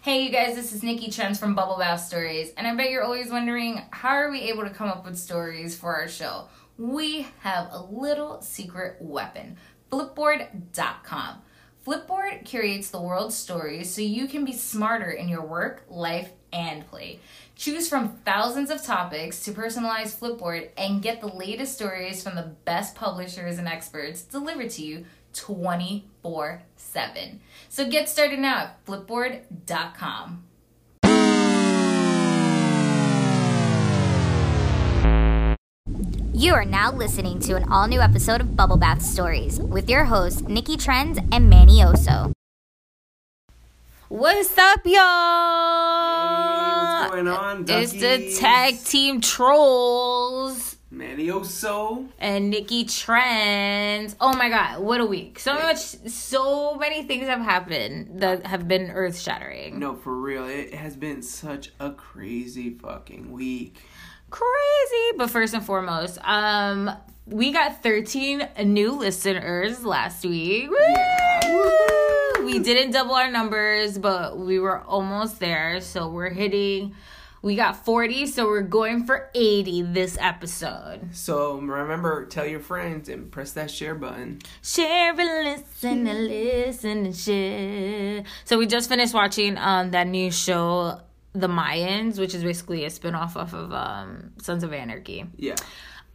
Hey, you guys, this is Nikki Trends from Bubble Bath Stories, and I bet you're always wondering how are we able to come up with stories for our show? We have a little secret weapon Flipboard.com. Flipboard curates the world's stories so you can be smarter in your work, life, and play. Choose from thousands of topics to personalize Flipboard and get the latest stories from the best publishers and experts delivered to you 24 7. So get started now at flipboard.com. You are now listening to an all new episode of Bubble Bath Stories with your hosts, Nikki Trends and Manny Oso. What's up, y'all? Hey, what's going on, It's the tag team trolls Manny Oso. and Nikki Trends. Oh my god, what a week! So much, so many things have happened that have been earth shattering. No, for real. It has been such a crazy fucking week. crazy. But first and foremost, um, we got 13 new listeners last week. Woo! Yeah. We didn't double our numbers, but we were almost there. So we're hitting. We got 40, so we're going for 80 this episode. So remember, tell your friends and press that share button. Share and listen and listen and share. So we just finished watching um that new show, The Mayans, which is basically a spin-off of um Sons of Anarchy. Yeah.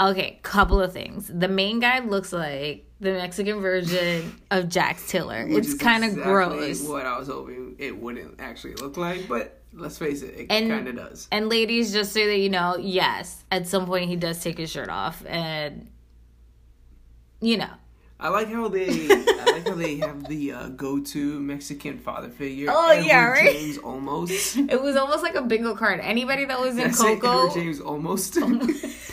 Okay, couple of things. The main guy looks like the Mexican version of Jax Tiller. Which it's is kind of exactly gross. What I was hoping it wouldn't actually look like, but let's face it, it kind of does. And ladies, just so that you know, yes, at some point he does take his shirt off, and you know, I like how they, I like how they have the uh, go-to Mexican father figure. Oh, yeah, right? James Olmos. it was almost like a bingo card. Anybody that was in That's Coco, Edward James Olmos.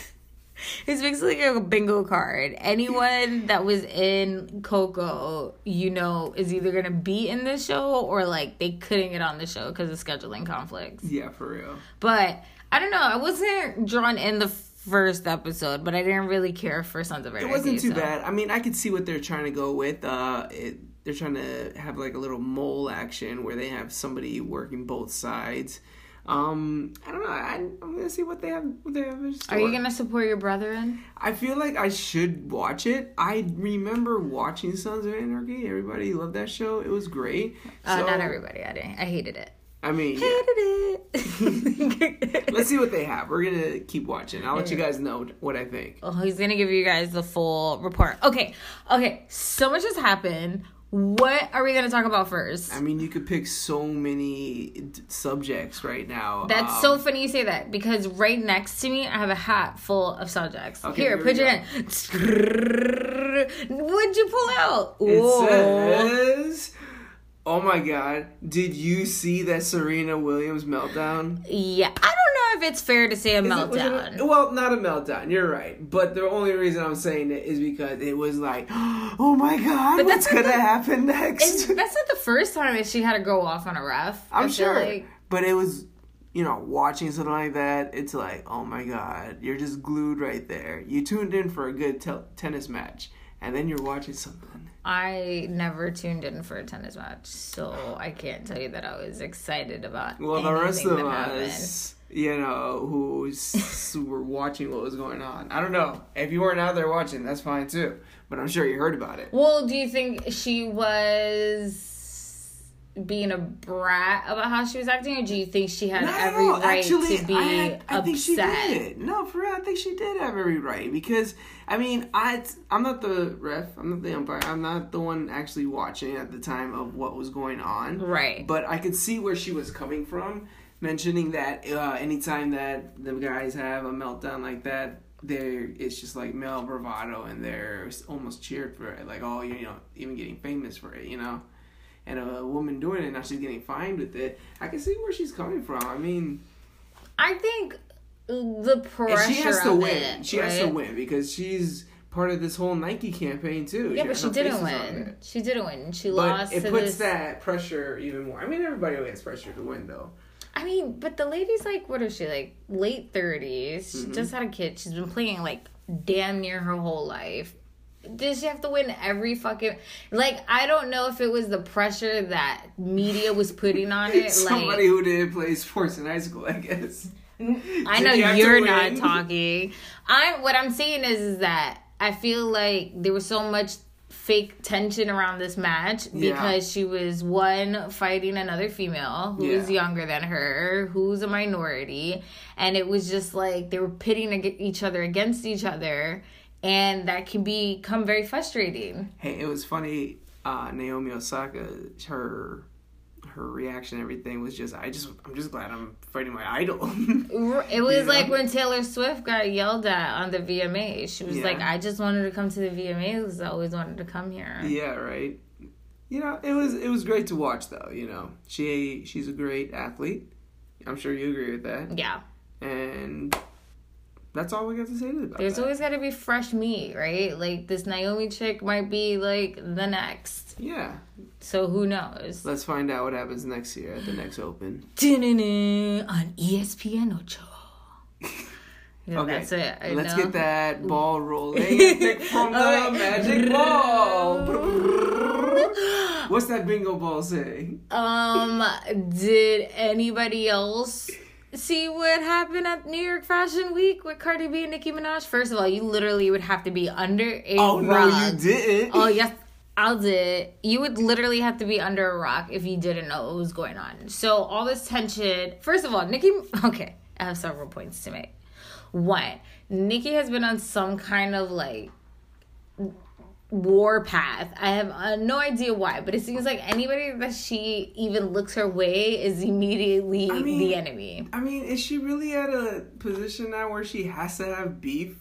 It's basically like a bingo card. Anyone that was in Coco, you know, is either gonna be in this show or like they couldn't get on the show because of scheduling conflicts. yeah, for real. But I don't know. I wasn't drawn in the first episode, but I didn't really care for Sons of Anarchy. It wasn't too so- bad. I mean, I could see what they're trying to go with. Uh, it, they're trying to have like a little mole action where they have somebody working both sides. Um, I don't know. I, I'm gonna see what they have. What they have in store. Are you gonna support your brother in? I feel like I should watch it. I remember watching Sons of Anarchy. Everybody loved that show. It was great. Uh, So, not everybody. I didn't. I hated it. I mean, yeah. Hated it. let's see what they have. We're gonna keep watching. I'll let you guys know what I think. Oh, he's gonna give you guys the full report. Okay, okay. So much has happened. What are we gonna talk about first? I mean, you could pick so many d- subjects right now. That's Um, so funny you say that because right next to me I have a hat full of subjects. Okay, Here, here put your hand. What'd you pull out? It Whoa. says, "Oh my God! Did you see that Serena Williams meltdown?" Yeah, I don't know if it's fair to say a Is it- was it a- meltdown. well, not a meltdown. You're right, but the only reason I'm saying it is because it was like, "Oh my God! But what's that's not gonna the- happen And next?" that's not the first time that she had to go off on a ref. I I'm feel sure, like- but it was. You know, watching something like that, it's like, oh my god, you're just glued right there. You tuned in for a good tel- tennis match, and then you're watching something. I never tuned in for a tennis match, so I can't tell you that I was excited about. Well, the rest anything of that happened. us, you know, who s- who were watching what was going on. I don't know. If you weren't out there watching, that's fine too. But I'm sure you heard about it. Well, do you think she was being a brat about how she was acting, or do you think she had Not every right Actually, to be I, had- I think she upset? did. No, for real, I think she did have every right because I mean, I I'm not the ref, I'm not the umpire, I'm not the one actually watching at the time of what was going on. Right. But I could see where she was coming from, mentioning that uh, anytime that the guys have a meltdown like that, there it's just like male bravado, and they're almost cheered for it, like oh, you know, even getting famous for it, you know. And a woman doing it now, she's getting fined with it. I can see where she's coming from. I mean, I think the pressure and she has to win. it, she has to win because she's part of this whole Nike campaign too. Yeah, but she didn't win. She didn't win. She But lost it puts this. that pressure even more. I mean, everybody has pressure to win, though. I mean, but the lady's like, what is she like? Late 30s. Mm-hmm. She just had a kid. She's been playing like damn near her whole life. did she have to win every fucking like I don't know if it was the pressure that media was putting on it Somebody like who didn't play sports in high school, I guess. I know you you're not talking. I'm what I'm saying is, is that I feel like there was so much fake tension around this match Yeah. because she was one fighting another female who was Yeah. younger than her, who's a minority, and it was just like they were pitting each other against each other, and that can become very frustrating. Hey, it was funny. Uh, Naomi Osaka, her her reaction, and everything was just. I just, I'm just glad I'm fighting my idol. It was You know? like when Taylor Swift got yelled at on the VMAs. She was Yeah. like, "I just wanted to come to the VMAs because I always wanted to come here." yeah, right. You know, it was it was great to watch though. You know, she she's a great athlete. I'm sure you agree with that. Yeah. And that's all we got to say about There's that. always got to be fresh meat, right? Like this Naomi chick might be like the next. yeah. So who knows? Let's find out what happens next year at the next Open. on ESPN Ocho. Yeah, Okay, That's it. I let's know. get that ball rolling. from the Alright. magic ball. What's that bingo ball say? Um, did anybody else see what happened at New York Fashion Week with Cardi B and Nicki Minaj? First of all, you literally would have to be under a Oh no, you didn't. Oh yes, I did. You would literally have to be under a rock if you didn't know what was going on. So all this tension. First of all, Nikki. Okay, I have several points to make. One, Nikki has been on some kind of like war path. I have uh, no idea why, but it seems like anybody that she even looks her way is immediately I mean, the enemy. I mean, is she really at a position now where she has to have beef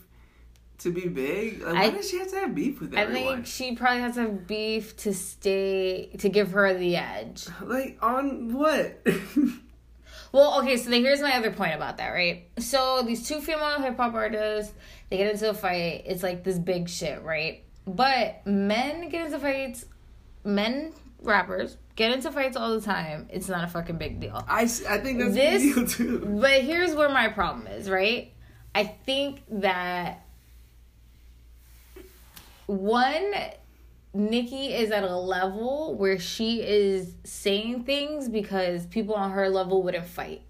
to be big? Like, why I- does she have to have beef with everyone? I think she probably has to have beef to stay to give her the edge. Like on what? Well, okay, so then here's my other point about that, right? So these two female hip hop artists, they get into a fight. It's like this big shit, right? But men get into fights, men rappers get into fights all the time. It's not a fucking big deal. I, I think that's This- the deal too. But here's where my problem is, right? I think that one, Nikki is at a level where she is saying things because people on her level wouldn't fight.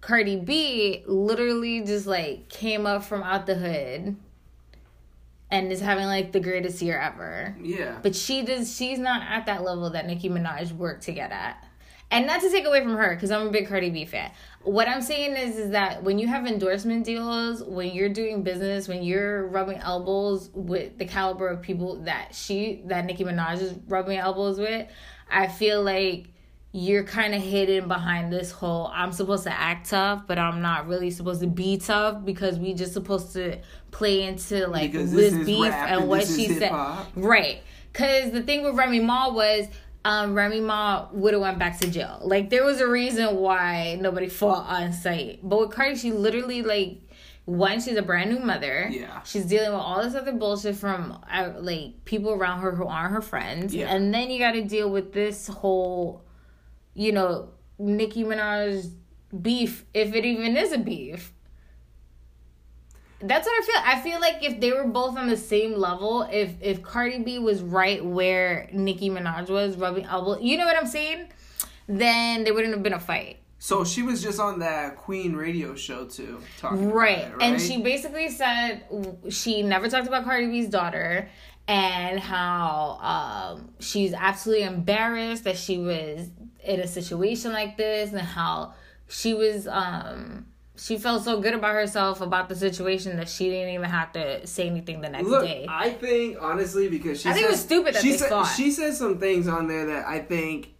Cardi B literally just like came up from out the hood and is having like the greatest year ever. Yeah. But she does. She's not at that level that Nicki Minaj worked to get at. And not to take away from her, because I'm a big Cardi B fan. What I'm saying is, is that when you have endorsement deals, when you're doing business, when you're rubbing elbows with the caliber of people that she, that Nicki Minaj is rubbing elbows with, I feel like you're kind of hidden behind this whole I'm supposed to act tough, but I'm not really supposed to be tough because we just supposed to play into like Because this this beef and and what she said. Right. Cause the thing with Remy Ma was um Remy Ma would have went back to jail. Like there was a reason why nobody fought on site. But with Cardi, she literally like one, she's a brand new mother. Yeah. She's dealing with all this other bullshit from uh, like people around her who aren't her friends. Yeah. And then you got to deal with this whole, you know, Nicki Minaj beef, if it even is a beef. That's what I feel. I feel like if they were both on the same level, if if Cardi B was right where Nicki Minaj was, rubbing elbow, you know what I'm saying? Then there wouldn't have been a fight. So she was just on that Queen radio show too, talking about Right. And she basically said she never talked about Cardi B's daughter and how um, she's absolutely embarrassed that she was in a situation like this and how she was um she felt so good about herself about the situation that she didn't even have to say anything the next Look, day. I think honestly because she I think it was stupid that she they said, fought. She says some things on there that I think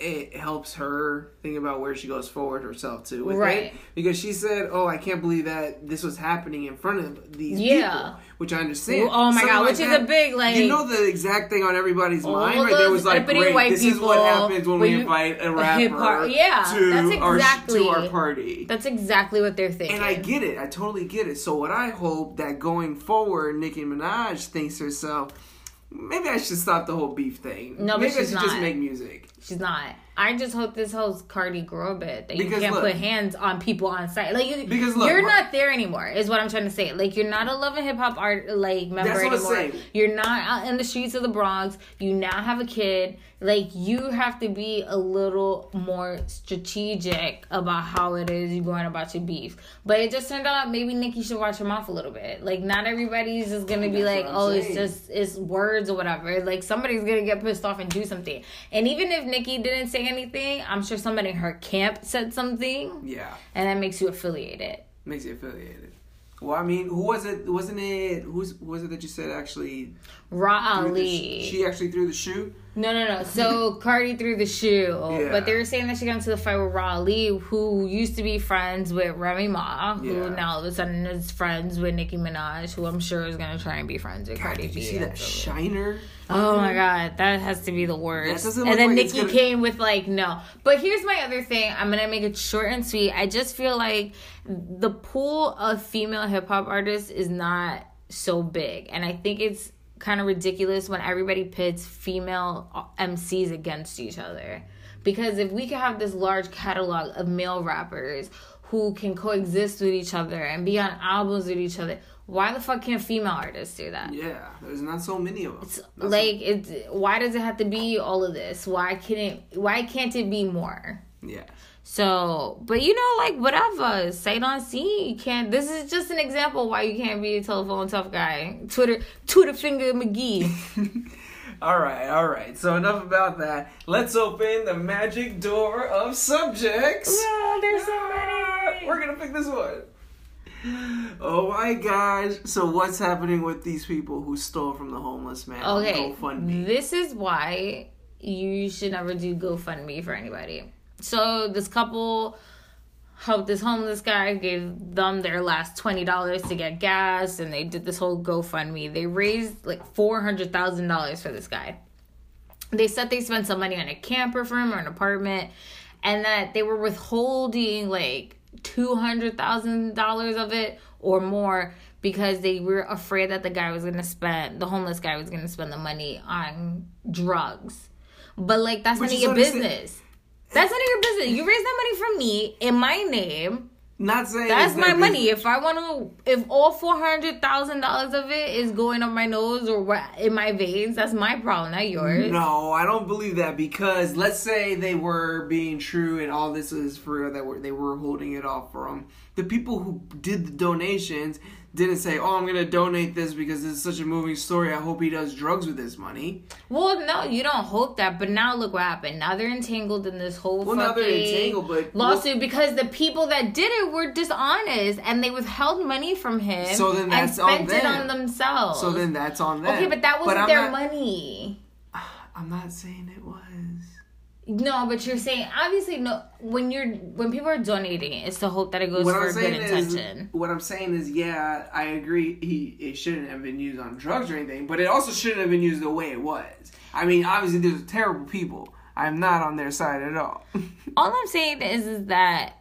it helps her think about where she goes forward herself too. With Right. It. Because she said, "Oh, I can't believe that this was happening in front of these Yeah. people," which I understand. Oh my Something God, like which is a big, like- you know the exact thing on everybody's mind. right there was like, "Great, this is what happens when when we invite a rapper hop- yeah, to that's our exactly- to our party." That's exactly what they're thinking. And I get it. I totally get it. So what I hope that going forward, Nicki Minaj thinks herself, maybe I should stop the whole beef thing. No, but maybe I should just not. make music. She's not. I just hope this whole Cardi grow a bit that you Because can't look- put hands on people on site. Like you, Because look, you're not there anymore. Is what I'm trying to say. Like you're not a Love and Hip Hop art like member That's what I'm anymore. saying. You're not out in the streets of the Bronx. You now have a kid. Like you have to be a little more strategic about how it is you're going about your beef. But it just turned out maybe Nikki should watch her mouth a little bit. Like not everybody's just gonna be That's like, oh, it's just it's words or whatever. Like somebody's gonna get pissed off and do something. And even if Nikki didn't say anything, I'm sure somebody in her camp said something, Yeah, and that makes you affiliated. makes you affiliated. Well, I mean, who was it? Wasn't it? Who's who was it that you said actually? Rah Ali. sh- she actually threw the shoe. No, no, no. So Cardi threw the shoe, Yeah. but they were saying that she got into the fight with Rah Ali, who used to be friends with Remy Ma, who Yeah. now all of a sudden is friends with Nicki Minaj, who I'm sure is gonna try and be friends with God, Cardi did you B. see that shiner? Oh my god, that has to be the worst. And then Nikki gonna- came with like no. But here's my other thing. I'm gonna make it short and sweet. I just feel like the pool of female hip hop artists is not so big, and I think it's kind of ridiculous when everybody pits female uh, MCs against each other. Because if we could have this large catalog of male rappers who can coexist with each other and be on albums with each other, why the fuck can't female artists do that? Yeah, there's not so many of them. Not like it's why does it have to be all of this why can't it why can't it be more yeah. So but you know like whatever sight on scene you can't this is just an example why you can't be a telephone tough guy twitter twitter finger mcgee All right, all right. So enough about that. Let's open the magic door of subjects. oh there's so Ah, many We're gonna pick this one. Oh my gosh! So what's happening with these people who stole from the homeless man? okay GoFundMe. this is why you should never do gofundme for anybody so this couple helped this homeless guy gave them their last $20 to get gas and they did this whole gofundme. They raised like $400000 for this guy. They said they spent some money on a camper for him or an apartment and that they were withholding like $200000 of it or more because they were afraid that the guy was gonna spend the homeless guy was gonna spend the money on drugs. But like that's Which none of your business that's none of your business you raised that money from me in my name Not saying that's my their money. business. If I want to, if all four hundred thousand dollars of it is going up my nose or in my veins, that's my problem, not yours. No, I don't believe that because let's say they were being true and all this is for real that were, they were holding it off from the people who did the donations didn't say, "Oh, I'm gonna donate this because this is such a moving story. I hope he does drugs with this money." Well, no, you don't hope that. But now look what happened. Now they're entangled in this whole Well, now fucking they're entangled, but- lawsuit because the people that did it were dishonest and they withheld money from him. So then that's and on spent it them. on themselves. So then that's on them. okay, but that wasn't I'm their not- money. I'm not saying it was. No, but you're saying obviously no. When you're when people are donating, it's to hope that it goes What for I'm good saying is, intention. what I'm saying is, yeah, I agree. He it shouldn't have been used on drugs or anything, but it also shouldn't have been used the way it was. I mean, obviously, there's terrible people. I'm not on their side at all. All I'm saying is, is that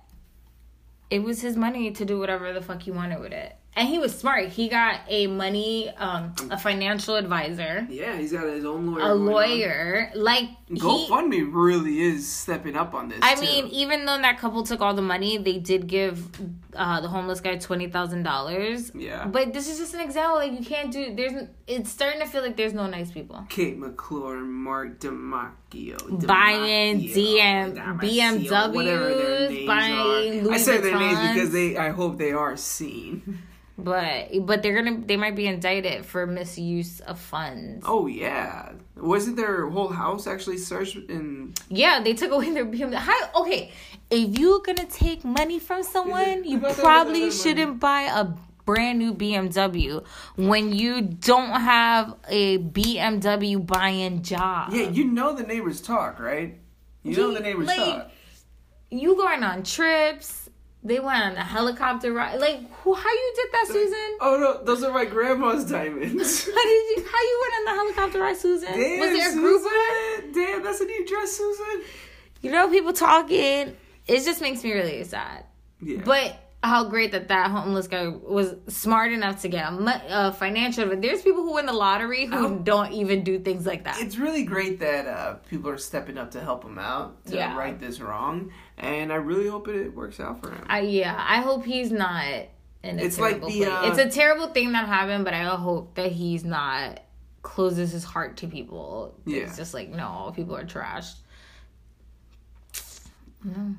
it was his money to do whatever the fuck he wanted with it. And he was smart. He got a money, um, a financial advisor, yeah, he's got his own lawyer. a going on. lawyer. Like he, GoFundMe really is stepping up on this. I too. mean, even though that couple took all the money, they did give uh, the homeless guy twenty thousand dollars. Yeah. But this is just an example. Like you can't do. There's. It's starting to feel like there's no nice people. Kate McClure Mark D'Amico. Buying DM their BMWs, buying are. I Louis say their names because they. I hope they are seen. But but they're gonna they might be indicted for misuse of funds. Oh yeah, wasn't their whole house actually searched in? Yeah, they took away their BMW. How okay? If you're gonna take money from someone, you probably about that money. shouldn't buy a brand new BMW when you don't have a BMW buying job. Yeah, you know the neighbors talk, right? You know the neighbors Like, talk. You going on trips? They went on a helicopter ride. Like, who? How you did that, Susan? Oh no, those are my grandma's diamonds. How did you? How you went on the helicopter ride, Susan? Damn, Was there a group? Susan. Damn, that's a new dress, Susan. You know, people talking. It just makes me really sad. Yeah. But how great that that homeless guy was smart enough to get a, financial. But there's people who win the lottery who Oh. don't even do things like that. It's really great that uh, people are stepping up to help him out to Yeah. right this wrong, and I really hope it works out for him. I, yeah, I hope he's not in a It's like the, uh, it's a terrible thing that happened, but I hope that he's not closes his heart to people. Yeah. It's just like no, people are trash.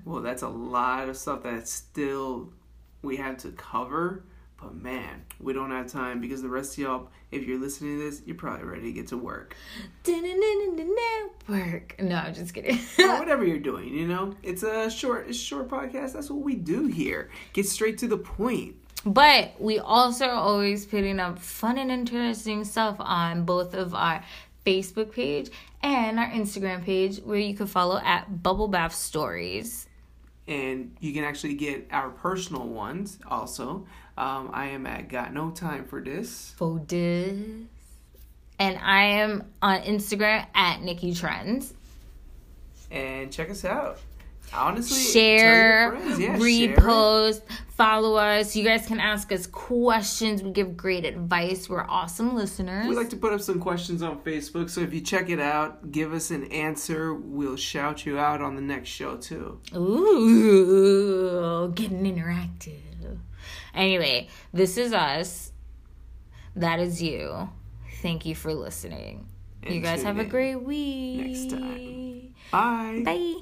Well, that's a lot of stuff that still we have to cover. But man, we don't have time because the rest of y'all, if you're listening to this, you're probably ready to get to work. Work. No, I'm just kidding. or whatever you're doing, you know? It's a short it's a short podcast. That's what we do here. Get straight to the point. But we also are always putting up fun and interesting stuff on both of our Facebook page and our Instagram page, where you can follow at Bubble Bath Stories. And you can actually get our personal ones also. Um, I am at Got No Time for This. For this. And I am on Instagram at Nikki Trends. And check us out. Honestly, Share, tell your friends. Yeah, share repost, follow us. You guys can ask us questions. We give great advice. We're awesome listeners. We like to put up some questions on Facebook, so if you check it out, give us an answer. We'll shout you out on the next show too. Ooh, getting interactive. Anyway, this is us. That is you. Thank you for listening. you guys have a great week. next time. Bye. Bye.